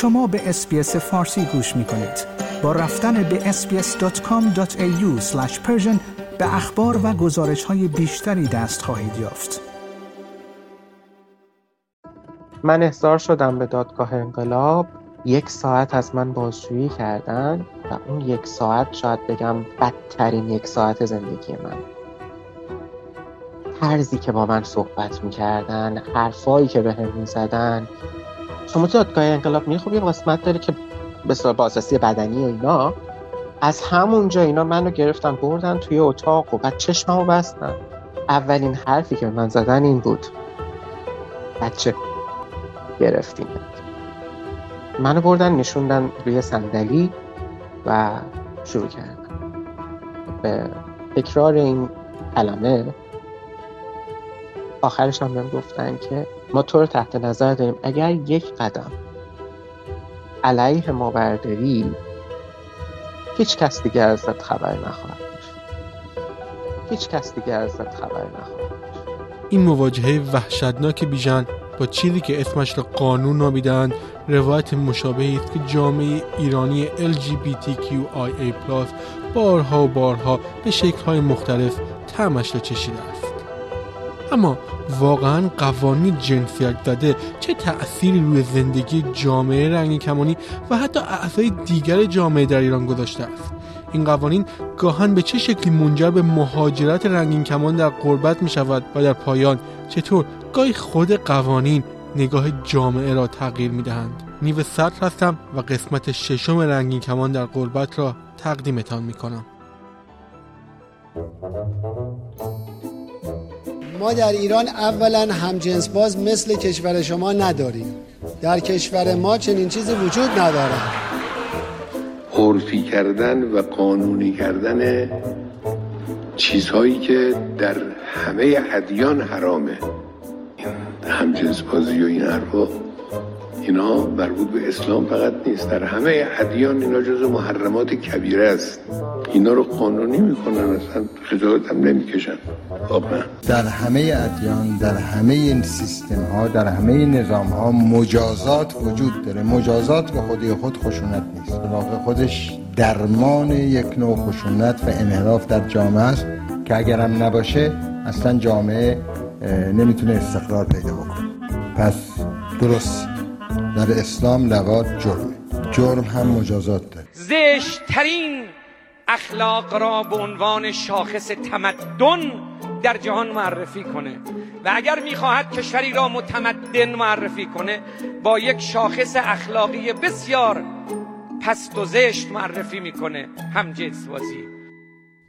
شما به اسپیس فارسی گوش می کنید. با رفتن به sbs.com.au به اخبار و گزارش های بیشتری دست خواهید یافت. من احضار شدم به دادگاه انقلاب یک ساعت از من بازجویی کردن و اون یک ساعت شاید بگم بدترین یک ساعت زندگی من طرزی که با من صحبت می‌کردن حرفایی که به هم می‌زدن شما دادگاه انقلاب می خب یه قسمت داره که به بازرسی بدنی و اینا. از همونجا اینا منو گرفتن بردن توی اتاق و بعد چشممو بستن. اولین حرفی که من زدن این بود. بچه گرفتیم منو بردن نشوندن روی صندلی و شروع کردن. به تکرار این کلمه آخرش هم بهم گفتن که ما تو رو تحت نظر داریم. اگر یک قدم علیه ما برداری هیچ کس دیگه ازت خبر نخواهد هیچ کس دیگه ازت خبر نخواهد این مواجهه وحشتناک بیژن با چیزی که اسمش را قانون نامیدند روایت مشابهی است که جامعه ایرانی LGBTQIA+ بارها و بارها به شکل‌های مختلف تعمش را چشیده است. اما واقعا قوانین جنسیت زده چه تأثیری روی زندگی جامعه رنگی کمانی و حتی اعضای دیگر جامعه در ایران گذاشته است؟ این قوانین گاهن به چه شکلی منجر به مهاجرت رنگین کمان در قربت می شود و در پایان چطور گاهی خود قوانین نگاه جامعه را تغییر می دهند؟ نیو سطر هستم و قسمت ششم رنگین کمان در قربت را تقدیمتان می کنم. ما در ایران اولا همجنس باز مثل کشور شما نداریم. در کشور ما چنین چیزی وجود ندارد عرفی کردن و قانونی کردن چیزهایی که در همه ادیان حرامه. همجنس بازی و این حرفا. اینا مربوط به اسلام فقط نیست. در همه ادیان اینا جز محرمات کبیره است. اینا رو قانونی می‌کنن اصلا خجالت هم نمی‌کشن. خب در همه ادیان در همه این سیستم ها در همه نظام ها مجازات وجود داره. مجازات به خودی خود خشونت نیست. واقع خودش درمان یک نوع خشونت و انحراف در جامعه است که اگرم نباشه اصلا جامعه نمی‌تونه استقرار پیدا بکنه. پس درست. در اسلام لواط جرمه جرم هم مجازات داره زشترین اخلاق را به عنوان شاخص تمدن در جهان معرفی کنه. و اگر می‌خواهد کشوری را متمدن معرفی کنه با یک شاخص اخلاقی بسیار پست و زشت معرفی می‌کنه. هم جنس بازی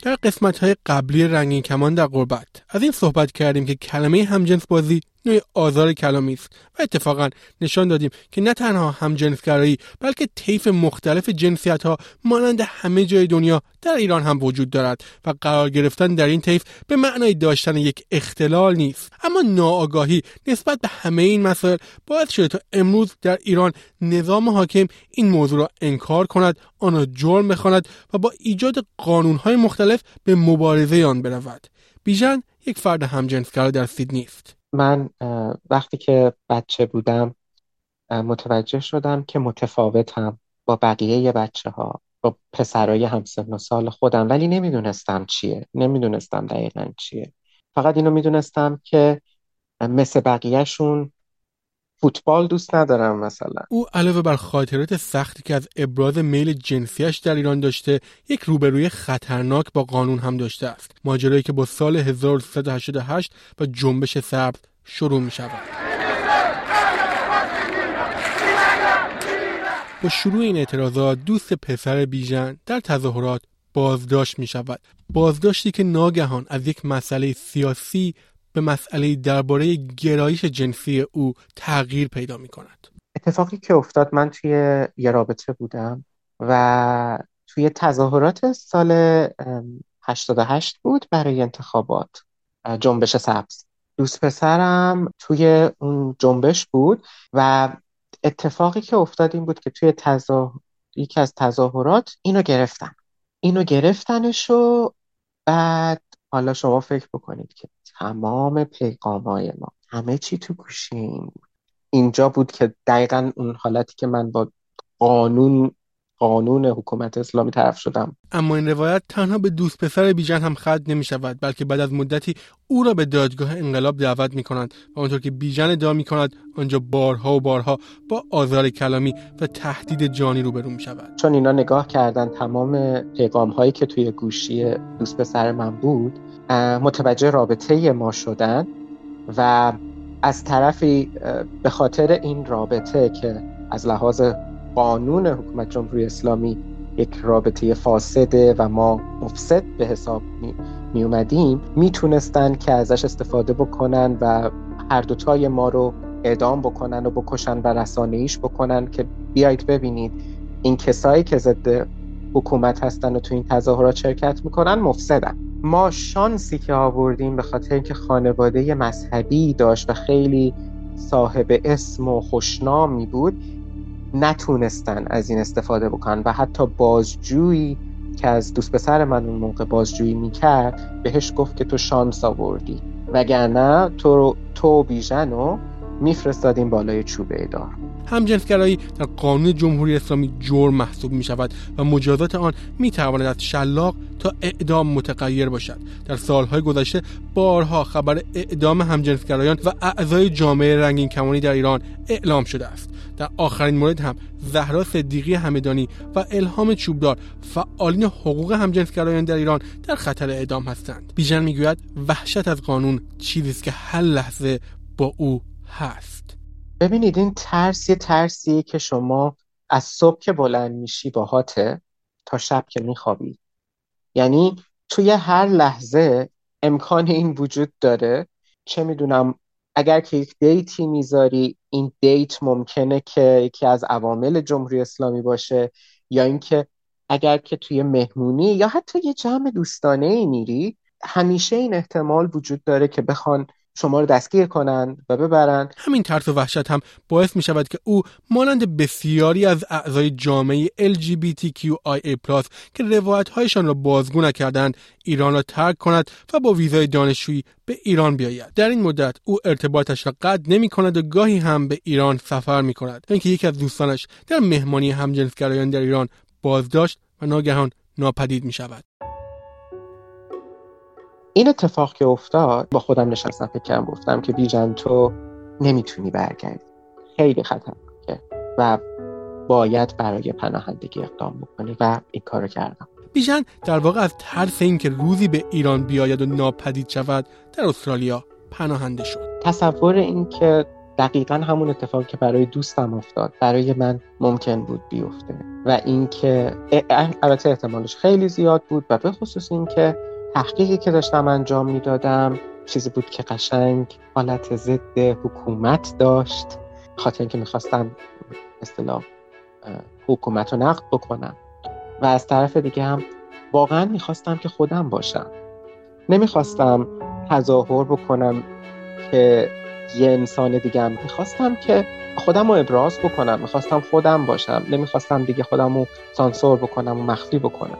در قسمت های قبلی رنگین کمان در قربت از این صحبت کردیم که کلمه همجنس بازی نوع آزار کلامی است. و اتفاقا نشان دادیم که نه تنها همجنسگرایی بلکه طیف مختلف جنسیت ها مانند همه جای دنیا در ایران هم وجود دارد و قرار گرفتن در این طیف به معنای داشتن یک اختلال نیست. اما ناآگاهی نسبت به همه این مسائل باعث شده تا امروز در ایران نظام حاکم این موضوع را انکار کند آن را جرم بخواند و با ایجاد قانونهای مختلف به مبارزه آن برود. بیژن یک فرد همجنسگرا در سیدنی است. من وقتی که بچه بودم متوجه شدم که متفاوتم با بقیه بچه ها با پسرای همسن و سال خودم. ولی نمی‌دونستم چیه. نمی‌دونستم دقیقا چیه. فقط اینو می‌دونستم که مثل بقیهشون فوتبال دوست ندارم مثلا. او علاوه بر خاطرات سختی که از ابراز میل جنسیش در ایران داشته یک روبروی خطرناک با قانون هم داشته است. ماجرایی که با سال 1388 و جنبش سبز شروع می شود با شروع این اعتراضات دوست پسر بیژن در تظاهرات بازداشت می شود بازداشتی که ناگهان از یک مسئله سیاسی به مسئله درباره گرایش جنسی او تغییر پیدا می کند. اتفاقی که افتاد من توی یه رابطه بودم و توی تظاهرات سال 88 بود برای انتخابات جنبش سبز دوست پسرم توی اون جنبش بود و اتفاقی که افتاد این بود که توی تظاهر یکی از تظاهرات اینو گرفتن اینو گرفتنش و بعد حالا شما فکر بکنید که تمام پیغامای ما همه چی تو گوشیم. اینجا بود که دقیقا اون حالتی که من با قانون قانون حکومت اسلامی طرف شدم. اما این روایت تنها به دوست پسر بیژن هم ختم نمی شود بلکه بعد از مدتی او را به دادگاه انقلاب دعوت می کنند و آنطور که بیژن ادعا می کند آنجا بارها و بارها با آزار کلامی و تهدید جانی روبرو می شود چون اینا نگاه کردن تمام پیغام هایی که توی گوشی دوست پسر من بود متوجه رابطه ما شدن و از طرفی به خاطر این رابطه که از لحاظ قانون حکومت جمهوری اسلامی یک رابطه فاسده و ما مفسد به حساب می, می اومدیم که ازش استفاده بکنن و هر دوتای ما رو اعدام بکنن و بکشن و رسانه ایش بکنن که بیایید ببینید این کسایی که ضد حکومت هستن و تو این تظاهرات شرکت می‌کنن مفسدن. ما شانسی که آوردیم به خاطر اینکه خانواده مذهبی داشت و خیلی صاحب اسم و خوشنامی بود نتونستن از این استفاده بکنن و حتی بازجویی که از دوست پسر من اون موقع بازجویی می‌کرد بهش گفت که تو شانس آوردی. وگرنه تو تو بیژن رو میفرستادیم بالای چوبه دار همجنسگرایی در قانون جمهوری اسلامی جرم محسوب می شود و مجازات آن می تواند از شلاق تا اعدام متغیر باشد. در سالهای گذشته بارها خبر اعدام همجنسگرایان و اعضای جامعه رنگین کمانی در ایران اعلام شده است. در آخرین مورد هم زهرا صدیقی همدانی و الهام چوبدار فعالین حقوق همجنسگرایان در ایران در خطر اعدام هستند. بیژن می‌گوید وحشت از قانون چیزی است که هر لحظه با او هست. ببینید این ترس یه ترسیه که شما از صبح که بلند میشی باهاته تا شب که میخوابی. یعنی توی هر لحظه امکان این وجود داره چه می‌دونم اگر که یک دیتی می‌ذاری این دیت ممکنه که یکی از عوامل جمهوری اسلامی باشه یا اینکه اگر که توی مهمونی یا حتی یه جمع دوستانه ای میری همیشه این احتمال وجود داره که بخوان شما رو دستگیر کنند و ببرن. همین ترس و وحشت هم باعث می شود که او مانند بسیاری از اعضای جامعه LGBTQIA+ که روایت هایشان را بازگو نکردند ایران را ترک کند و با ویزای دانشجویی به ایران بیاید. در این مدت او ارتباطش را قطع نمی کند و گاهی هم به ایران سفر می کند. اینکه یکی از دوستانش در مهمانی همجنسگرایان در ایران بازداشت و ناگهان ناپدید می شود. این اتفاق که افتاد با خودم نشستم فکر کردم گفتم که بیژن تو نمی‌تونی برگردی. خیلی خطرناکه و باید برای پناهندگی اقدام بکنی و این کارو کردم. بیژن در واقع از ترس اینکه روزی به ایران بیاید و ناپدید شود در استرالیا پناهنده شد. تصور اینکه دقیقا همون اتفاقی که برای دوستم افتاد برای من ممکن بود بیفته و اینکه البته احتمالش خیلی زیاد بود و به خصوص اینکه تحقیقی که داشتم انجام می‌دادم چیزی بود که قشنگ حالت ضد حکومت داشت. خاطر اینکه می‌خواستم اصطلاح حکومت رو نقد بکنم. و از طرف دیگه هم واقعا می‌خواستم که خودم باشم. نمی‌خواستم تظاهر بکنم که یه انسان دیگه هم. می‌خواستم که خودم رو ابراز بکنم. می‌خواستم خودم باشم. نمی‌خواستم دیگه خودم رو سانسور بکنم و مخفی بکنم.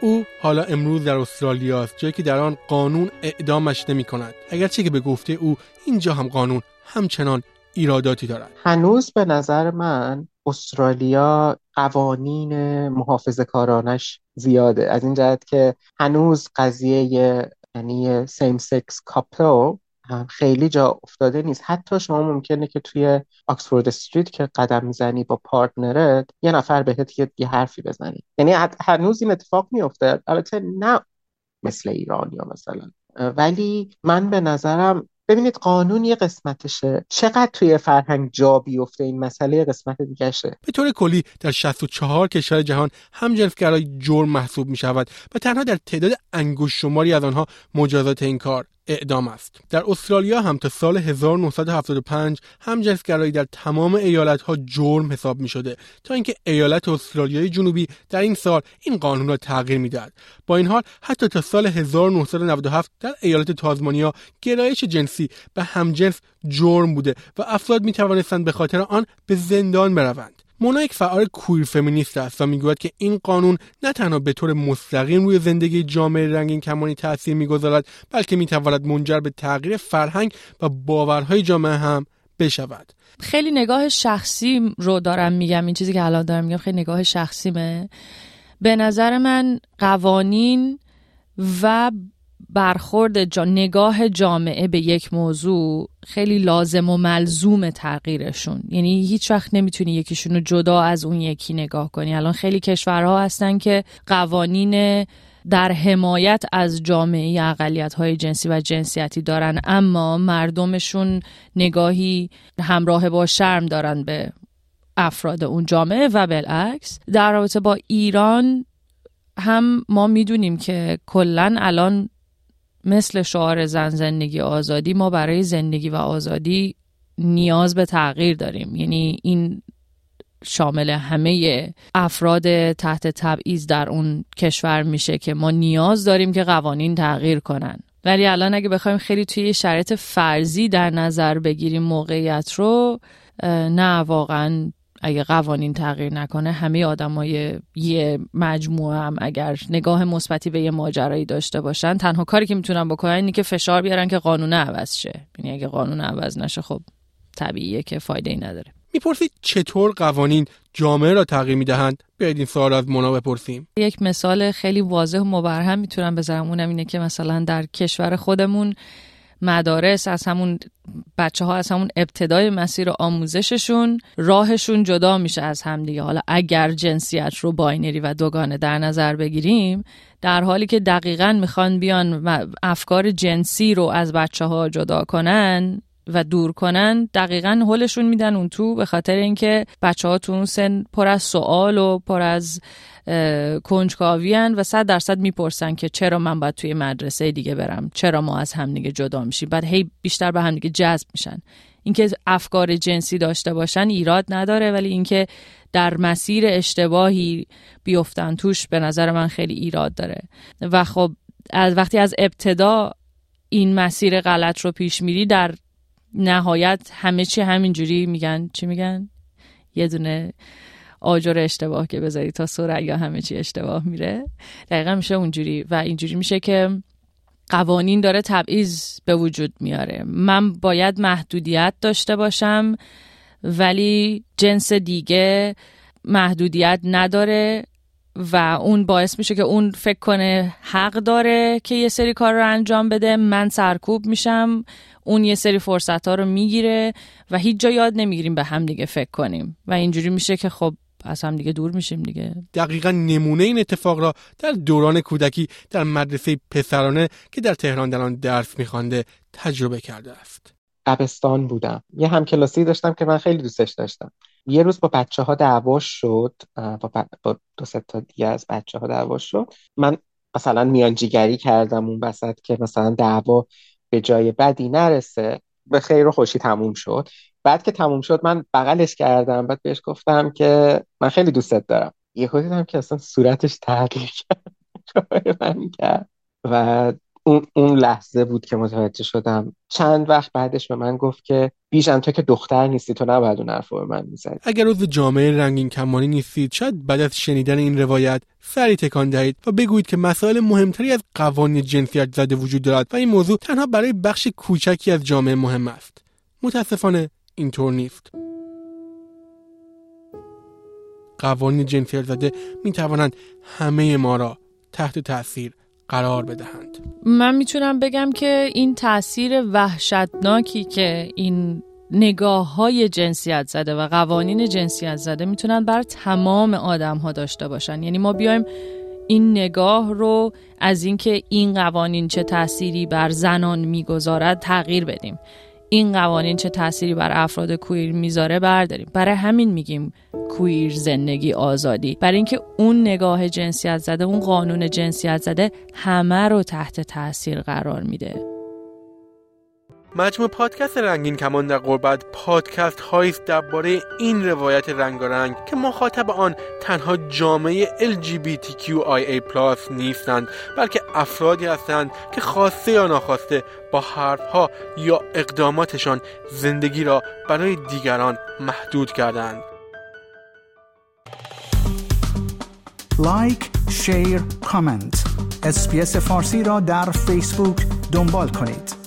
او حالا امروز در استرالیا است جایی که در آن قانون اعدامش نمی کند اگرچه که به گفته او اینجا هم قانون همچنان ایراداتی دارد. هنوز به نظر من استرالیا قوانین محافظه کارانش زیاده. از این جهت که هنوز قضیه یعنی سیم سکس کاپل خیلی جا افتاده نیست. حتی شما ممکنه که توی آکسفورد استریت که قدم می‌زنی با پارتنرت یه نفر بهت یه, حرفی بزنی یعنی هنوز این اتفاق میفته البته نه مثل ایران یا مثلا. ولی من به نظرم ببینید قانون یه قسمتشه. چقدر توی فرهنگ جا بیفته این مسئله قسمت دیگهشه. به طور کلی در 64 کشور جهان همجنسگرایی جرم محسوب می شود و تنها در تعداد انگوش شماری از آنها مجازات این کار اعدام است. در استرالیا هم تا سال 1975 همجنسگرایی در تمام ایالت ها جرم حساب می شده تا اینکه ایالت استرالیای جنوبی در این سال این قانون را تغییر می‌داد با این حال حتی تا سال 1997 در ایالت تازمانیا گرایش جنسی به همجنس جرم بوده و افراد می توانستند به خاطر آن به زندان بروند. مونا یک فعال کویر فمینیست است و می‌گوید که این قانون نه تنها به طور مستقیم روی زندگی جامعه رنگین کمانی تاثیر می‌گذارد بلکه می‌تواند منجر به تغییر فرهنگ و باورهای جامعه هم بشود. خیلی نگاه شخصی رو دارم میگم این چیزی که الان دارم میگم خیلی نگاه شخصیمه. به نظر من قوانین و برخورد جا نگاه جامعه به یک موضوع خیلی لازم و ملزوم تغییرشون. یعنی هیچ وقت نمی‌تونی یکیشون رو جدا از اون یکی نگاه کنی. الان خیلی کشورها هستن که قوانین در حمایت از جامعه اقلیت های جنسی و جنسیتی دارن اما مردمشون نگاهی همراه با شرم دارن به افراد اون جامعه و بالعکس در رابطه با ایران هم ما می‌دونیم که کلا الان مثل شعار زن زندگی آزادی ما برای زندگی و آزادی نیاز به تغییر داریم. یعنی این شامل همه افراد تحت تبعیض در اون کشور میشه که ما نیاز داریم که قوانین تغییر کنن. ولی الان اگه بخوایم خیلی توی شرایط فرضی در نظر بگیریم موقعیت رو نه واقعا اگه قوانین تغییر نکنه همه آدمای یه مجموعه هم اگر نگاه مثبتی به یه ماجرایی داشته باشن تنها کاری که می‌تونن بکنن اینه که فشار بیارن که قانون عوض شه. یعنی اگه قانون عوض نشه خب طبیعیه که فایده ای نداره. می‌پرسید چطور قوانین جامعه را تغییر می‌دهند؟ بیاید این سوال از مونا بپرسیم. یک مثال خیلی واضح و مبرهم می‌تونم بذارم اونم اینه که مثلا در کشور خودمون مدارس از همون بچه ها از همون ابتدای مسیر آموزششون راهشون جدا میشه از همدیگه حالا اگر جنسیت رو باینری و دوگانه در نظر بگیریم در حالی که دقیقا می‌خوان بیان افکار جنسی رو از بچه ها جدا کنن و دور کنن دقیقا حلشون میدن اون تو به خاطر اینکه بچه ها تو اون سن پر از سوال و پر از کنجکاویان و صد درصد می‌پرسن که چرا من باید توی مدرسه دیگه برم؟ چرا ما از همدیگه جدا میشیم؟ بعد هی بیشتر به همدیگه جذب میشن. اینکه افکار جنسی داشته باشن ایراد نداره ولی اینکه در مسیر اشتباهی بیفتن توش به نظر من خیلی ایراد داره. و خب از وقتی از ابتدا این مسیر غلط رو پیش میری در نهایت همه چی همینجوری میگن. چی میگن؟ یه دونه آجر اشتباه که بذاری تا یا همه چی اشتباه میره. دقیقا میشه اونجوری و اینجوری میشه که قوانین داره تبعیض به وجود میاره. من باید محدودیت داشته باشم ولی جنس دیگه محدودیت نداره. و اون باعث میشه که اون فکر کنه حق داره که یه سری کار رو انجام بده. من سرکوب میشم اون یه سری فرصت ها رو می‌گیره و هیچ جا یاد نمی‌گیریم به هم دیگه فکر کنیم. و اینجوری میشه که خب از هم دیگه دور میشیم دیگه. دقیقا نمونه این اتفاق را در دوران کودکی در مدرسه پسرانه که در تهران در آن درس میخوانده تجربه کرده است. قبستان بودم. یه همکلاسی داشتم که من خیلی دوستش داشتم. یه روز با بچه ها دعوا شد با, با دو تا دیگه از بچه ها دعوا شد. من مثلا میانجیگری کردم اون وسط که مثلا دعوا به جای بدی نرسه به خیر و خوشی تموم شد. بعد که تموم شد من بغلش کردم بعد بهش گفتم که من خیلی دوستت دارم. یه دیدم که اصلا صورتش تغییر کرد. و اون, اون لحظه بود که متوجه شدم. چند وقت بعدش به من گفت که بیژن تو که دختر نیستی تو نباید اون حرف به من می‌زدی. اگر عضو جامعه رنگین کمانی نیستید شاید بعد از شنیدن این روایت سری تکان دهید و بگویید که مسائل مهمتری از قوانین جنسیت زده وجود دارد و این موضوع تنها برای بخش کوچکی از جامعه مهم است. متاسفانه اینطور نیست. قوانین جنسیت زده می توانند همه ما را تحت تاثیر قرار بدهند. من می‌تونم بگم که این تاثیر وحشتناکی که این نگاه های جنسیت زده و قوانین جنسیت زده می‌تونن بر تمام آدم ها داشته باشن. یعنی ما بیایم این نگاه رو از اینکه این قوانین چه تأثیری بر زنان می‌گذارد تغییر بدیم. این قوانین چه تأثیری بر افراد کویر می‌ذاره برداریم. برای همین میگیم کویر زندگی آزادی. برای اینکه اون نگاه جنسیت زده اون قانون جنسیت زده همه رو تحت تاثیر قرار میده. مجموع پادکست رنگین کمان در قربت پادکست هایی درباره این روایت رنگارنگ که مخاطب آن تنها جامعه LGBTQIA+ نیستند بلکه افرادی هستند که خواسته یا ناخواسته با حرفها یا اقداماتشان زندگی را برای دیگران محدود کردند. like، share، comment SBS فارسی را در فیسبوک دنبال کنید.